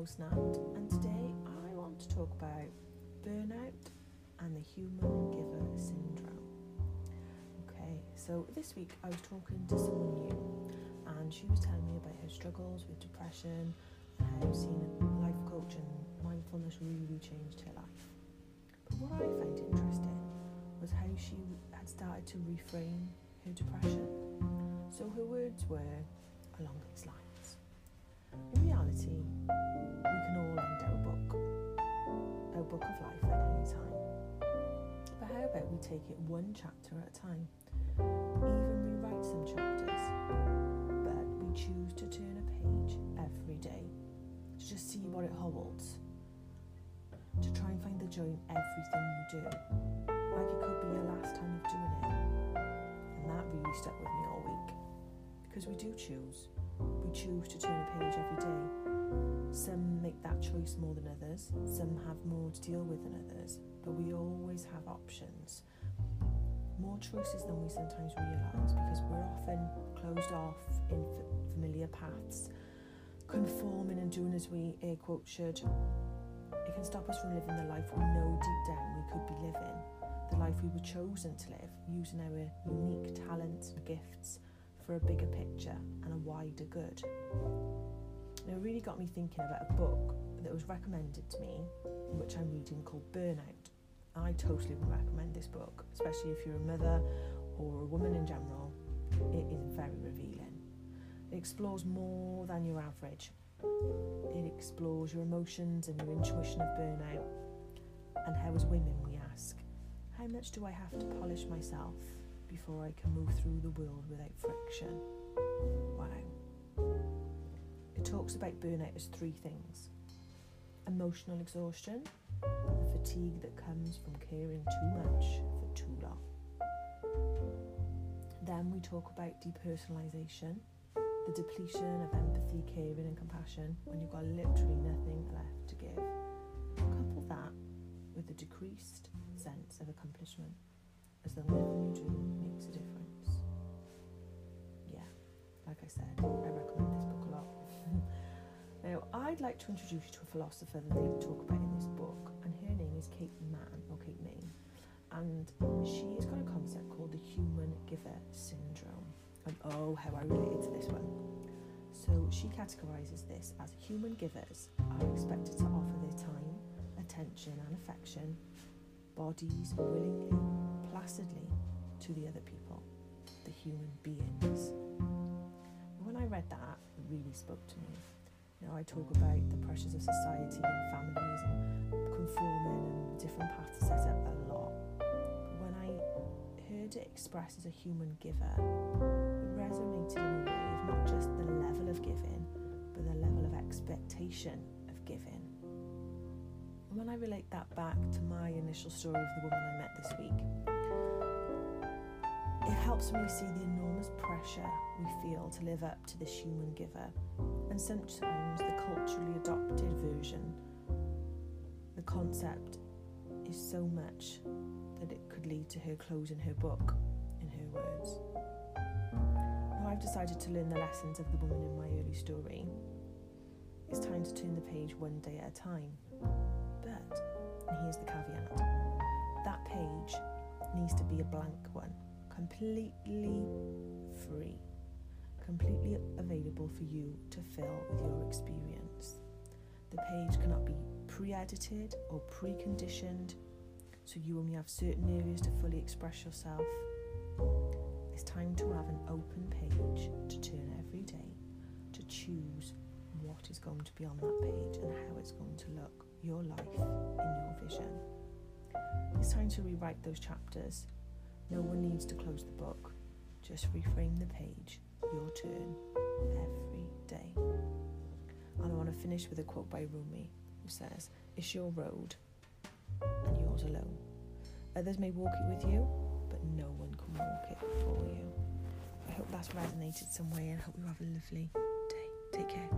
host and today I want to talk about burnout and the human giver syndrome. Okay, so this week I was talking to someone new, and she was telling me about her struggles with depression and how seeing a life coach and mindfulness really changed her life. But what I found interesting was how she had started to reframe her depression. So her words were along these lines. Take it one chapter at a time? Even rewrite some chapters, but we choose to turn a page every day to just see what it holds, to try and find the joy in everything you do, like it could be your last time of doing it. And that really stuck with me all week. Because we do choose. We choose to turn a page every day. Some make that choice more than others, some have more to deal with than others, but we always have choices than we sometimes realise because we're often closed off in f- familiar paths, conforming and doing as we air quote should. It can stop us from living the life we know deep down we could be living, the life we were chosen to live, using our unique talents and gifts for a bigger picture and a wider good. And it really got me thinking about a book that was recommended to me, which I'm reading called Burnout. I totally recommend this book, especially if you're a mother or a woman in general. It is very revealing. It explores more than your average. It explores your emotions and your intuition of burnout. And how, as women, we ask, how much do I have to polish myself before I can move through the world without friction. Wow. It talks about burnout as three things emotional exhaustion, fatigue that comes from caring too much for too long. Then we talk about depersonalization, the depletion of empathy, caring, and compassion when you've got literally nothing left to give. Couple that with a decreased sense of accomplishment as though nothing you do makes a difference. Yeah, like I said, I recommend this book a lot. now, I'd like to introduce you to a philosopher that they talk about in this book, is Kate Manne, or Kate Main, and she has got a concept called the human giver syndrome. And oh, how I related to this one. So she categorises this as human givers are expected to offer their time, attention, and affection, bodies willingly placidly to the other people, the human beings. When I read that, it really spoke to me. You know, I talk about the pressures of society and families and conforming and different paths to set up a lot. But when I heard it expressed as a human giver, it resonated in a way of not just the level of giving, but the level of expectation of giving. And when I relate that back to my initial story of the woman I met this week, it helps me see the enormous pressure we feel to live up to this human giver, and sometimes the culturally adopted version. The concept is so much that it could lead to her closing her book, in her words. Now I've decided to learn the lessons of the woman in my early story. It's time to turn the page one day at a time. But, and here's the caveat that page needs to be a blank one completely free, completely available for you to fill with your experience. The page cannot be pre edited or preconditioned, so you only have certain areas to fully express yourself. It's time to have an open page to turn every day to choose what is going to be on that page and how it's going to look, your life in your vision. It's time to rewrite those chapters no one needs to close the book. Just reframe the page, your turn, every day. And I want to finish with a quote by Rumi who says, It's your road and yours alone. Others may walk it with you, but no one can walk it for you. I hope that's resonated some way and hope you have a lovely day. Take care.